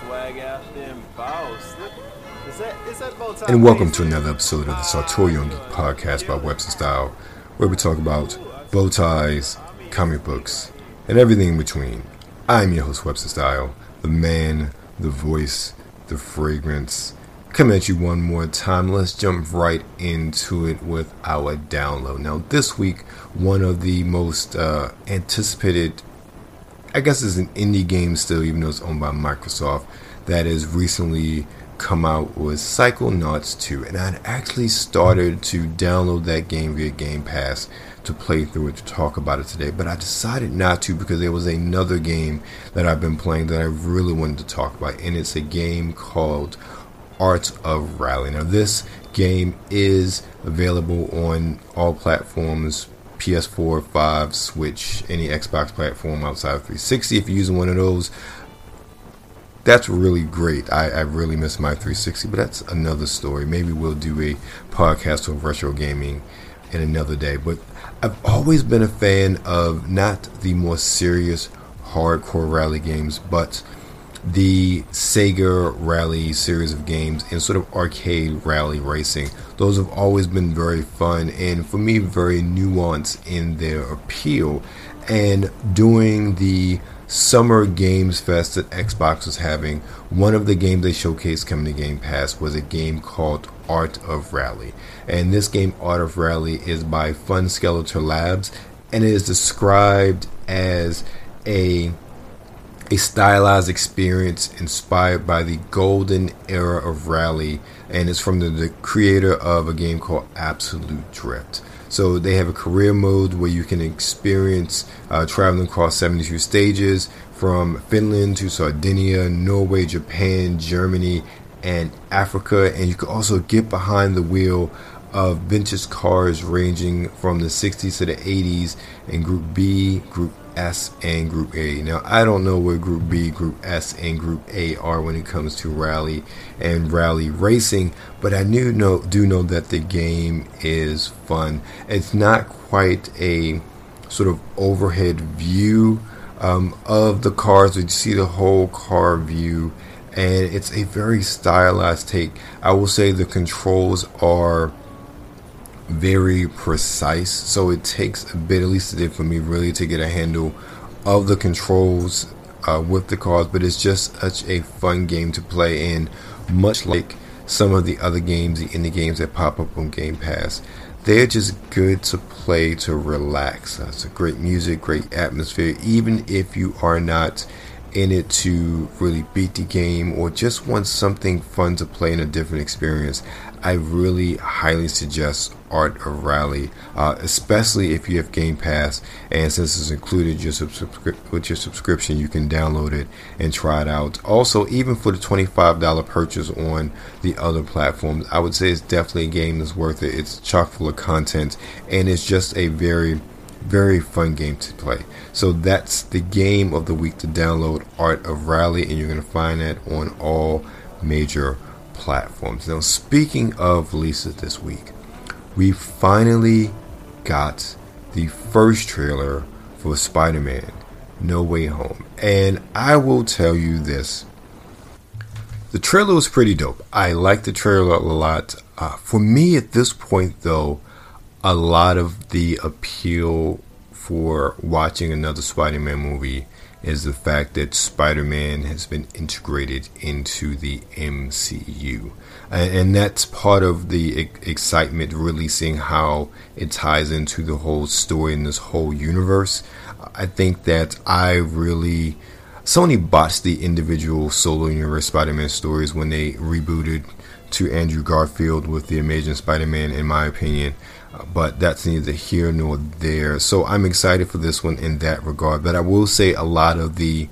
swag out there and boss. Is that, is that bow tie And welcome to another episode of the Sartorial Geek Podcast by Webster Style, where we talk about bow ties, comic books, and everything in between. I'm your host, Webster Style, the man, the voice, the fragrance. Coming at you one more time. Let's jump right into it with our download. Now, this week, one of the most uh, anticipated I guess it's an indie game still, even though it's owned by Microsoft, that has recently come out was Psychonauts 2. And I'd actually started to download that game via Game Pass to play through it to talk about it today, but I decided not to because there was another game that I've been playing that I really wanted to talk about, and it's a game called Art of Rally. Now, this game is available on all platforms PS4, 5, Switch, any Xbox platform outside of 360. If you're using one of those, that's really great. I, I really miss my 360, but that's another story. Maybe we'll do a podcast on retro gaming in another day. But I've always been a fan of not the more serious, hardcore rally games, but the Sega Rally series of games and sort of arcade rally racing. Those have always been very fun and for me very nuanced in their appeal. And during the Summer Games Fest that Xbox was having, one of the games they showcased coming to Game Pass was a game called Art of Rally. And this game, Art of Rally, is by Funselektor Labs and it is described as a a stylized experience inspired by the golden era of rally and it's from the, the, creator of a game called absolute drift. So they have a career mode where you can experience uh, traveling across 72 stages from finland to sardinia norway japan germany and africa. And you can also get behind the wheel of vintage cars ranging from the 60s to the 80s in group b group S and Group A. Now, I don't know what Group B, Group S, and Group A are when it comes to rally and rally racing, but I do know do know that the game is fun. It's not quite a sort of overhead view um, of the cars, you see the whole car view, and it's a very stylized take. I will say the controls are very precise. So it takes a bit, at least it did for me, really to get a handle of the controls uh, with the cars. But it's just such a fun game to play in, much like some of the other games, the indie games that pop up on Game Pass. They're just good to play to relax. It's a great music, great atmosphere, even if you are not in it to really beat the game or just want something fun to play in a different experience, I really highly suggest Art of Rally, uh, especially if you have Game Pass. And since it's included your subscri- with your subscription, you can download it and try it out. Also, even for the $25 purchase on the other platforms, I would say it's definitely a game that's worth it. It's chock full of content and it's just a very very fun game to play. So that's the game of the week to download Art of Rally, and you're going to find that on all major platforms. Now, speaking of releases this week, we finally got the first trailer for Spider Man No Way Home. And I will tell you this the trailer was pretty dope. I liked the trailer a lot. Uh, for me, at this point, though, a lot of the appeal for watching another Spider Man movie is the fact that Spider Man has been integrated into the MCU. And that's part of the excitement, really seeing how it ties into the whole story in this whole universe. I think that I really. Sony botched the individual solo universe Spider Man stories when they rebooted to Andrew Garfield with the Amazing Spider Man, in my opinion but that's neither here nor there. So I'm excited for this one in that regard. But I will say a lot of the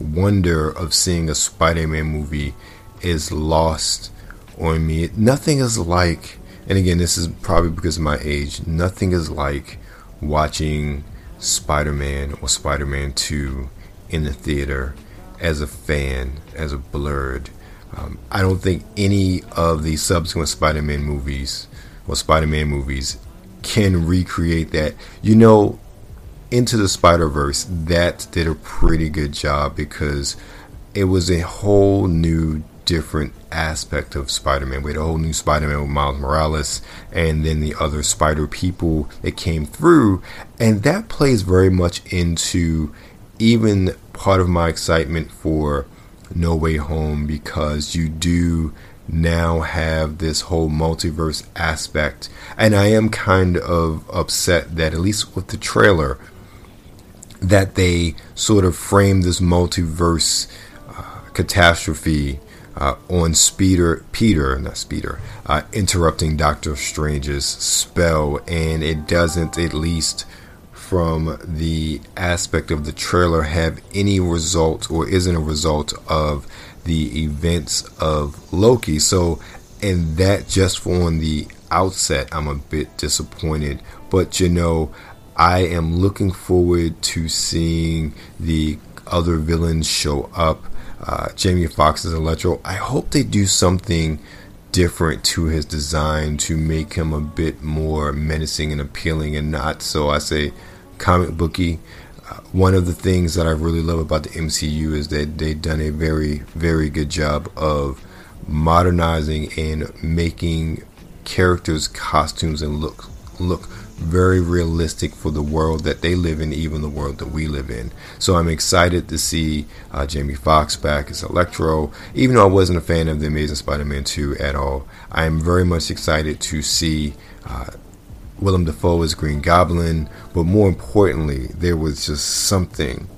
wonder of seeing a Spider Man movie is lost on me. Nothing is like, and again, this is probably because of my age, nothing is like watching Spider Man or Spider Man 2 in the theater as a fan, as a blurred. Um, I don't think any of the subsequent Spider Man movies or Spider-Man movies can recreate that. You know, Into the Spider Verse that did a pretty good job because it was a whole new different aspect of Spider-Man. We had a whole new Spider-Man with Miles Morales and then the other Spider people that came through and that plays very much into even part of my excitement for No Way Home because you do now have this whole multiverse aspect. And I am kind of upset that, at least with the trailer, that they sort of framed this multiverse uh, catastrophe uh, on Speeder, Peter, not Speeder, uh, interrupting Doctor Strange's spell, and it doesn't, at least from the aspect of the trailer, have any result or isn't a result of the events of Loki. So, and that just on the outset, I'm a bit disappointed. But you know, I am looking forward to seeing the other villains show up. Uh, Jamie Foxx's Electro. I hope they do something different to his design to make him a bit more menacing and appealing and not so I say comic booky one of the things that I really love about the MCU is that they've done a very, very good job of modernizing and making characters' costumes and look look very realistic for the world that they live in, even the world that we live in. So I'm excited to see uh, Jamie Foxx back as Electro. Even though I wasn't a fan of the Amazing Spider-Man 2 at all, I am very much excited to see. Uh, Willem Dafoe as Green Goblin, but more importantly, there was just something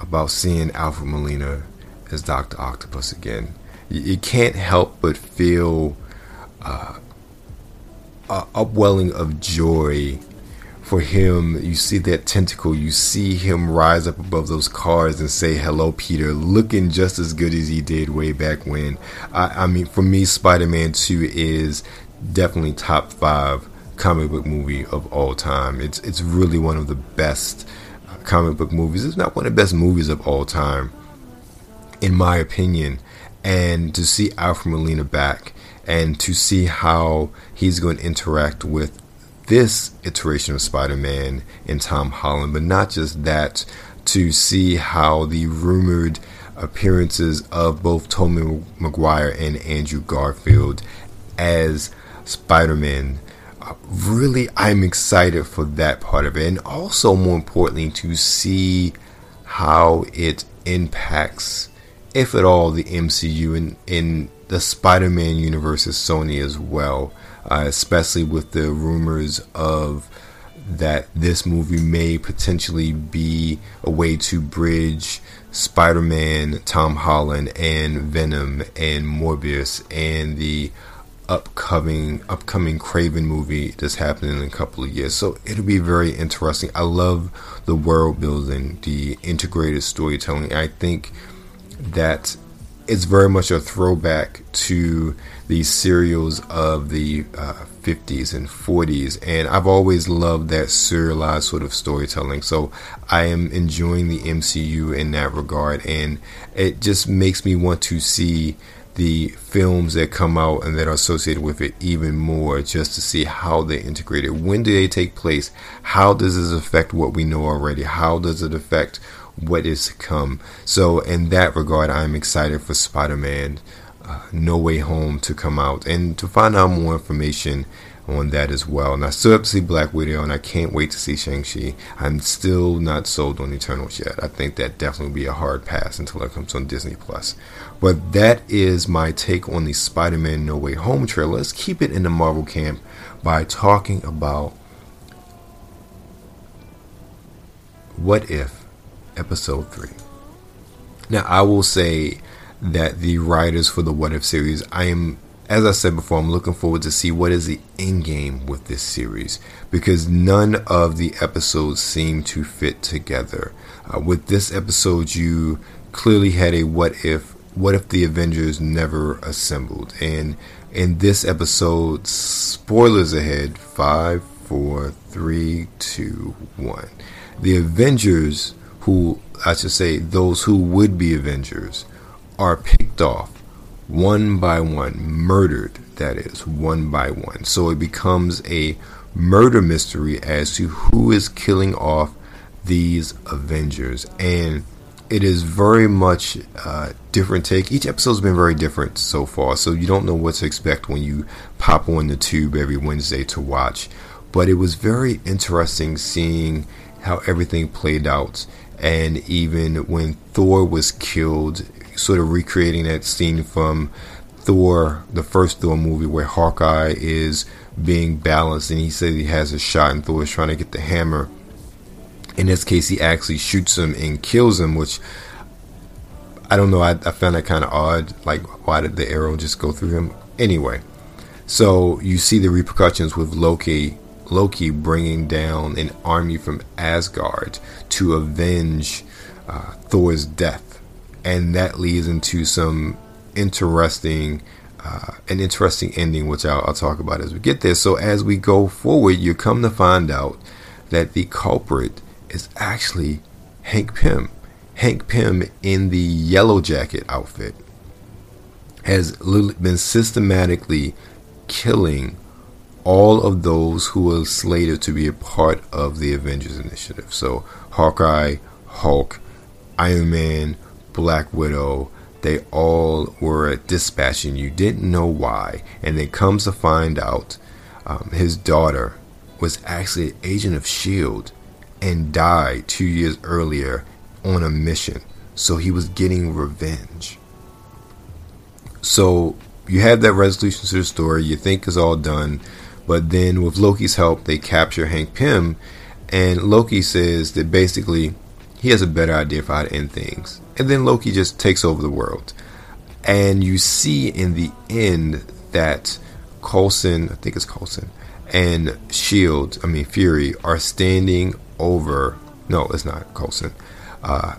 about seeing Alfred Molina as Doctor Octopus again. You, can't help but feel uh, a upwelling of joy for him. You see that tentacle, you see him rise up above those cars and say, "Hello, Peter," looking just as good as he did way back when. I, I mean, for me, Spider-Man Two is definitely top five comic book movie of all time. It's it's really one of the best uh, comic book movies. It's not one of the best movies of all time, in my opinion. And to see Alfred Molina back, and to see how he's going to interact with this iteration of Spider-Man and Tom Holland, but not just that, to see how the rumored appearances of both Tobey Maguire and Andrew Garfield as Spider-Man really I'm excited for that part of it, and also more importantly to see how it impacts, if at all, the MCU and in the Spider-Man universe as Sony as well, uh, especially with the rumors of that this movie may potentially be a way to bridge Spider-Man, Tom Holland, and Venom, and Morbius, and the upcoming upcoming Kraven movie that's happening in a couple of years. So it'll be very interesting. I love the world building, the integrated storytelling. I think that it's very much a throwback to these serials of the uh, 50s and 40s, and I've always loved that serialized sort of storytelling. So I am enjoying the MCU in that regard, and it just makes me want to see the films that come out and that are associated with it even more just to see how they integrate it. When do they take place? How does this affect what we know already? How does it affect what is to come? So, in that regard, I'm excited for Spider Man uh, No Way Home to come out and to find out more information on that as well. And I still have to see Black Widow, and I can't wait to see Shang-Chi. I'm still not sold on Eternals yet. I think that definitely will be a hard pass until it comes on Disney Plus. But that is my take on the Spider-Man No Way Home trailer. Let's keep it in the Marvel camp by talking about What If Episode 3. Now, I will say that the writers for the What If series, I am as I said before, I'm looking forward to see what is the end game with this series because none of the episodes seem to fit together. Uh, with this episode, you clearly had a what if. What if the Avengers never assembled? And in this episode, spoilers ahead five, four, three, two, one. The Avengers, who I should say, those who would be Avengers, are picked off one by one, murdered, that is, one by one. So it becomes a murder mystery as to who is killing off these Avengers. And it is very much uh, different take. Each episode's been very different so far, so you don't know what to expect when you pop on the tube every Wednesday to watch. But it was very interesting seeing how everything played out, and even when Thor was killed, sort of recreating that scene from Thor, the first Thor movie, where Hawkeye is being balanced, and he says he has a shot, and Thor is trying to get the hammer in this case, he actually shoots him and kills him, which I don't know. I, I found that kind of odd. Like, why did the arrow just go through him? Anyway, so you see the repercussions with Loki. Loki bringing down an army from Asgard to avenge uh, Thor's death, and that leads into some interesting, uh, an interesting ending, which I'll, I'll talk about as we get there. So as we go forward, you come to find out that the culprit is actually Hank Pym. Hank Pym in the yellow jacket outfit has been systematically killing all of those who were slated to be a part of the Avengers Initiative. So, Hawkeye, Hulk, Iron Man, Black Widow, they all were dispatching. You didn't know why. And then comes to find out um, his daughter was actually an agent of S.H.I.E.L.D and died two years earlier on a mission. So he was getting revenge. So you have that resolution to the story. You think is all done. But then with Loki's help, they capture Hank Pym. And Loki says that basically he has a better idea for how to end things. And then Loki just takes over the world. And you see in the end that Coulson, I think it's Coulson, and Shield, I mean Fury, are standing over. No, it's not Coulson. Uh,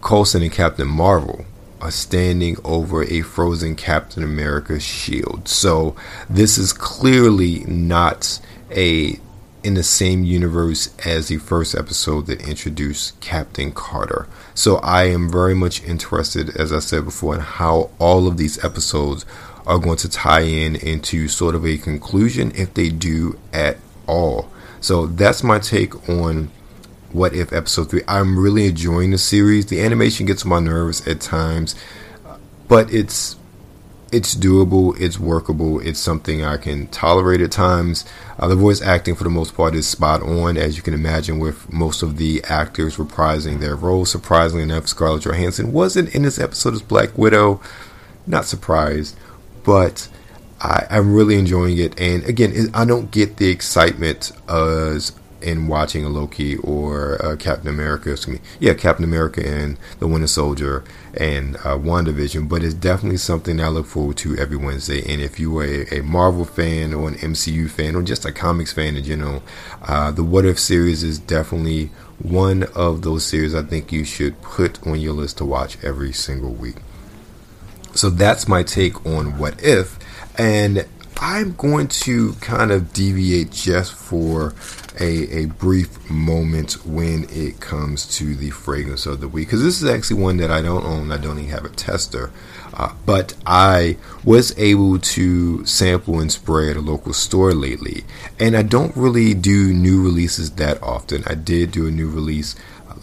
Coulson and Captain Marvel are standing over a frozen Captain America shield. So this is clearly not a in the same universe as the first episode that introduced Captain Carter. So I am very much interested, as I said before, in how all of these episodes are going to tie in into sort of a conclusion if they do at all. So that's my take on What If Episode 3. I'm really enjoying the series. The animation gets my nerves at times, but it's it's doable, it's workable, it's something I can tolerate at times. Uh, the voice acting, for the most part, is spot on, as you can imagine, with most of the actors reprising their roles. Surprisingly enough, Scarlett Johansson wasn't in this episode as Black Widow. Not surprised, but I, am really enjoying it. And again, I don't get the excitement as in watching a Loki or uh, Captain America. Excuse me, yeah, Captain America and the Winter Soldier and uh, WandaVision. But it's definitely something I look forward to every Wednesday. And if you are a, a Marvel fan or an MCU fan or just a comics fan in general, uh, the What If series is definitely one of those series I think you should put on your list to watch every single week. So that's my take on What If. And I'm going to kind of deviate just for a, a brief moment when it comes to the fragrance of the week because this is actually one that I don't own. I don't even have a tester, uh, but I was able to sample and spray at a local store lately, and I don't really do new releases that often. I did do a new release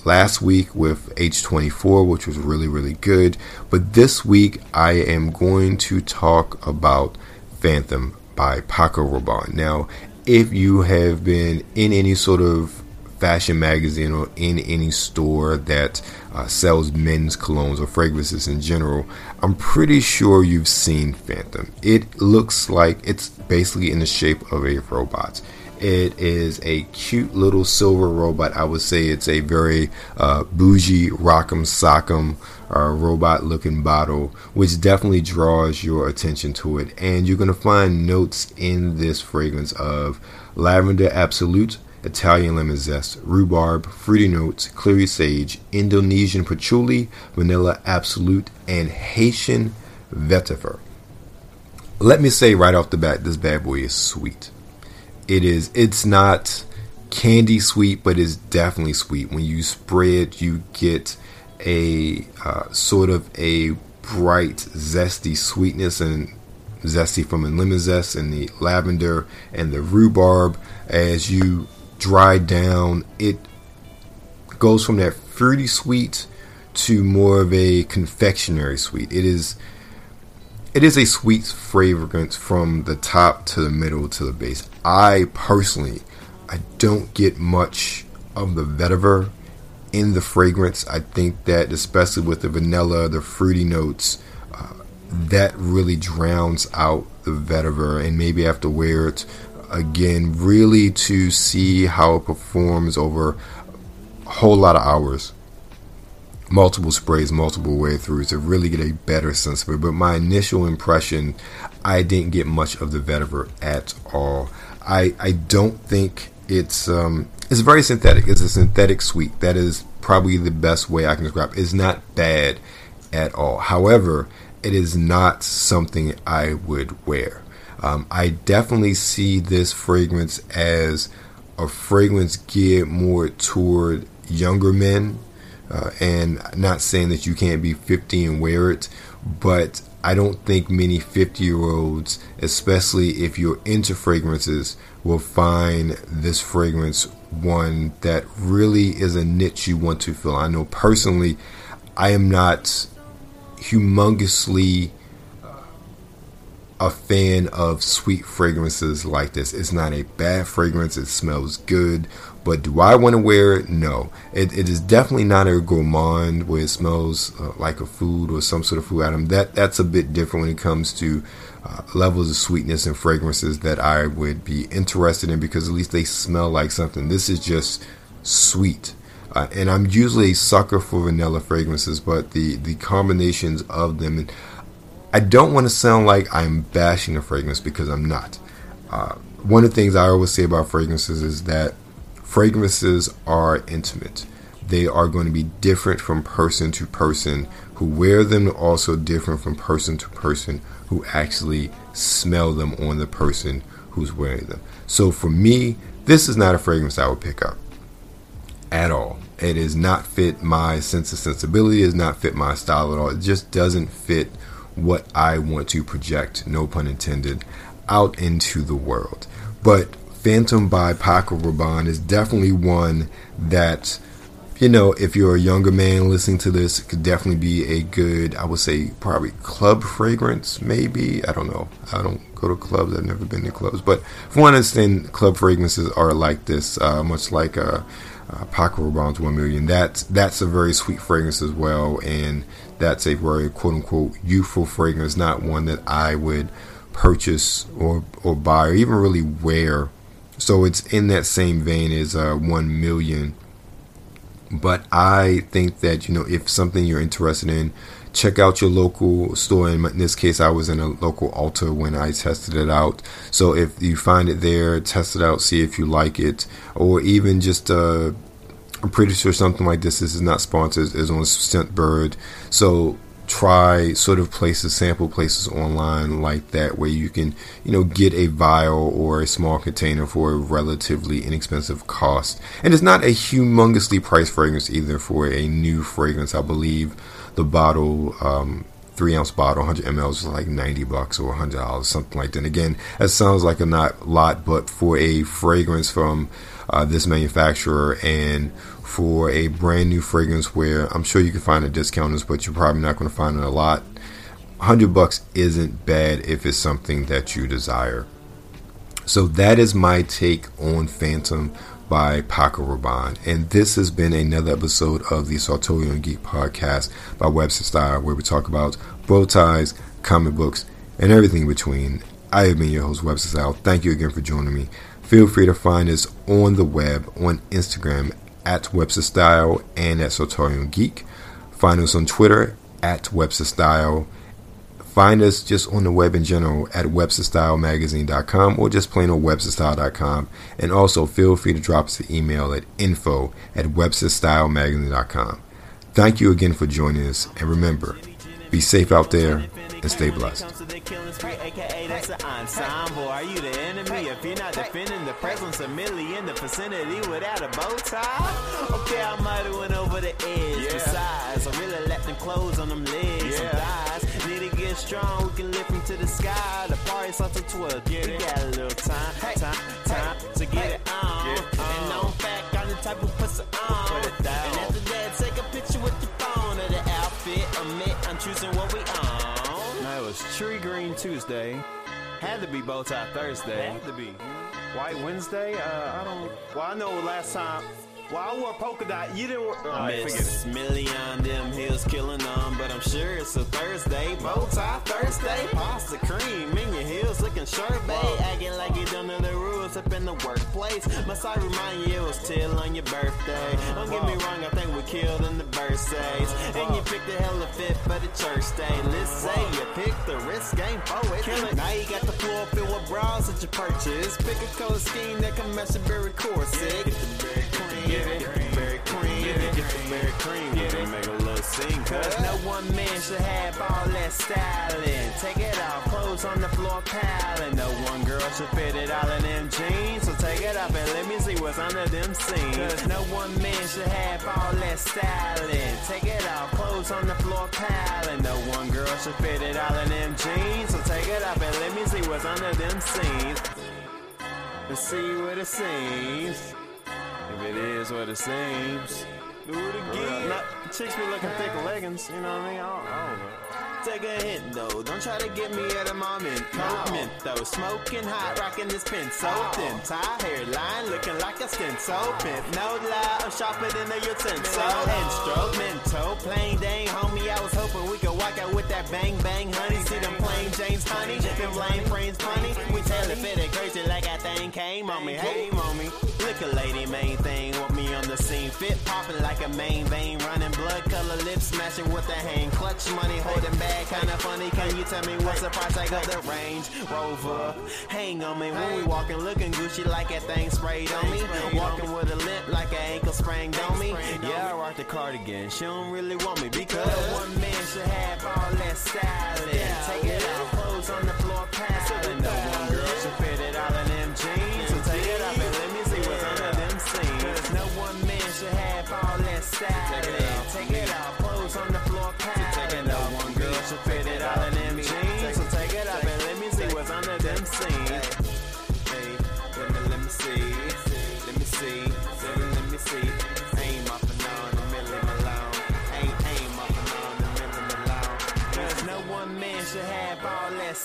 last week with H24, which was really really good, but this week I am going to talk about Phantom by Paco Rabanne. Now, if you have been in any sort of fashion magazine or in any store that uh, sells men's colognes or fragrances in general, I'm pretty sure you've seen Phantom. It looks like it's basically in the shape of a robot. It is a cute little silver robot. I would say it's a very uh, bougie rock'em sock'em uh, robot looking bottle, which definitely draws your attention to it. And you're going to find notes in this fragrance of lavender absolute, Italian lemon zest, rhubarb, fruity notes, clary sage, Indonesian patchouli, vanilla absolute, and Haitian vetiver. Let me say right off the bat, this bad boy is sweet it is it's not candy sweet, but it's definitely sweet. When you spray it, you get a uh, sort of a bright, zesty sweetness and zesty from the lemon zest and the lavender and the rhubarb. As you dry down, it goes from that fruity sweet to more of a confectionery sweet. It is it is a sweet fragrance from the top to the middle to the base. I personally I don't get much of the vetiver in the fragrance. I think that especially with the vanilla, the fruity notes, uh, that really drowns out the vetiver and maybe I have to wear it again really to see how it performs over a whole lot of hours multiple sprays, multiple way throughs to really get a better sense of it. But my initial impression, I didn't get much of the vetiver at all. I I don't think it's um it's very synthetic. It's a synthetic sweet. That is probably the best way I can describe. It. It's not bad at all. However, it is not something I would wear. Um, I definitely see this fragrance as a fragrance geared more toward younger men uh, and not saying that you can't be 50 and wear it, but I don't think many 50 year olds, especially if you're into fragrances, will find this fragrance one that really is a niche you want to fill. I know personally, I am not humongously a fan of sweet fragrances like this. It's not a bad fragrance, it smells good, but do I want to wear it? No. It, it is definitely not a gourmand where it smells uh, like a food or some sort of food item. That That's a bit different when it comes to uh, levels of sweetness and fragrances that I would be interested in because at least they smell like something. This is just sweet. Uh, and I'm usually a sucker for vanilla fragrances, but the, the combinations of them. And, I don't want to sound like I'm bashing a fragrance because I'm not. Uh, one of the things I always say about fragrances is that fragrances are intimate. They are going to be different from person to person who wear them, also different from person to person who actually smell them on the person who's wearing them. So for me, this is not a fragrance I would pick up at all. It is not fit my sense of sensibility, it does not fit my style at all. It just doesn't fit what I want to project, no pun intended, out into the world. But Phantom by Paco Rabanne is definitely one that, you know, if you're a younger man listening to this, it could definitely be a good, I would say, probably club fragrance, maybe. I don't know. I don't go to clubs. I've never been to clubs. But from what club fragrances are like this, uh, much like uh, Paco Rabanne's 1 Million. That's, that's a very sweet fragrance as well. And that's a very quote unquote youthful fragrance, not one that I would purchase or or buy or even really wear. So it's in that same vein as uh, one million. But I think that you know if something you're interested in, check out your local store. In this case, I was in a local Ulta when I tested it out. So if you find it there, test it out, see if you like it, or even just uh, I'm pretty sure something like this, this is not sponsored, is on Scentbird. So try sort of places, sample places online like that where you can, you know, get a vial or a small container for a relatively inexpensive cost. And it's not a humongously priced fragrance either for a new fragrance. I believe the bottle, um, three ounce bottle, 100 ml is like 90 bucks or 100 dollars, something like that. And again, that sounds like a not lot, but for a fragrance from uh, this manufacturer and for a brand new fragrance where I'm sure you can find a discount, but you're probably not going to find it a lot. 100 bucks isn't bad if it's something that you desire. So that is my take on Phantom by Paco Rabanne. And this has been another episode of the Sartorial Geek podcast by Webster Style, where we talk about bow ties, comic books, and everything in between. I have been your host, Webster Style. Thank you again for joining me. Feel free to find us on the web on Instagram at Webster Style and at Sartorial Geek. Find us on Twitter at Webster Style. Find us just on the web in general at websterstylemagazine.com or just plain on websterstyle.com. And also feel free to drop us an email at info at websterstylemagazine.com. Thank you again for joining us. And remember, be safe out there and stay blessed. Are you the enemy if you're not defending the presence of Millie in the vicinity without a bow tie? Okay, I might have went over the edge. Besides, I really let them close on them legs. Yeah. thighs. Need to get strong, we can lift them to the sky. The party's something to 12. Get we got a little time, time, time to get it was Tree Green Tuesday. Had to be Bow Tie Thursday. Had to be. White Wednesday? Uh, I don't. Well, I know last time. Well, I wore polka dot. You didn't. Wear, oh, I Miss Million, them hills killing them, but I'm sure it's a Thursday. Bow tie Thursday, pasta cream in your heels, looking sharp, sherbet, acting like you don't know the rules up in the workplace. Must I remind you it was till on your birthday? Don't get me wrong, I think we killed in the birthdays, and you picked the hell of fit for the church day. Let's say you picked the risk game for it. Now you got the floor filled with bras that you purchase. Pick a color scheme that can match your very corset. Get the berry cream. Cream. Get the berry cream. Get it, make a little scene. Cause no one man should have all that styling. Take it off, clothes on the floor piling. No one girl should fit it all in them jeans. So take it off and let me see what's under them seams. Cause no one man should have all that styling. Take it off, clothes on the floor piling. No one girl should fit it all in them jeans. So take it off and let me see what's under them seams. Let's see what it seems. If it is what it seems. Do it again. Chicks be looking thick leggings. You know what I mean? I don't, I don't know. Take a hint though, don't try to get me at a moment. coat mint though. Smoking hot, rocking this pin so thin. Tie hairline, looking like a stent so pimp. No lie, I'm sharper than a utensil. Instrumental, plain dang, homie. I was hoping we could walk out with that bang bang, honey. See them plain James honey, them lame friends funny. We tell it fit it crazy like that thing came on me. Hey, mommy, look a lady, main thing, want me on the scene. Fit popping like a main vein, running blood color lips, smashing with the hand. Clutch money, holding back, kinda funny. Can you tell me what's the price tag of the Range Rover? Hang on me when we walking, looking Gucci like that thing sprayed on me. Walking with a limp like an ankle sprained on me. Yeah, I rock the cardigan. She don't really want me because one man should have all that styling. Take it off, clothes on the floor, piling.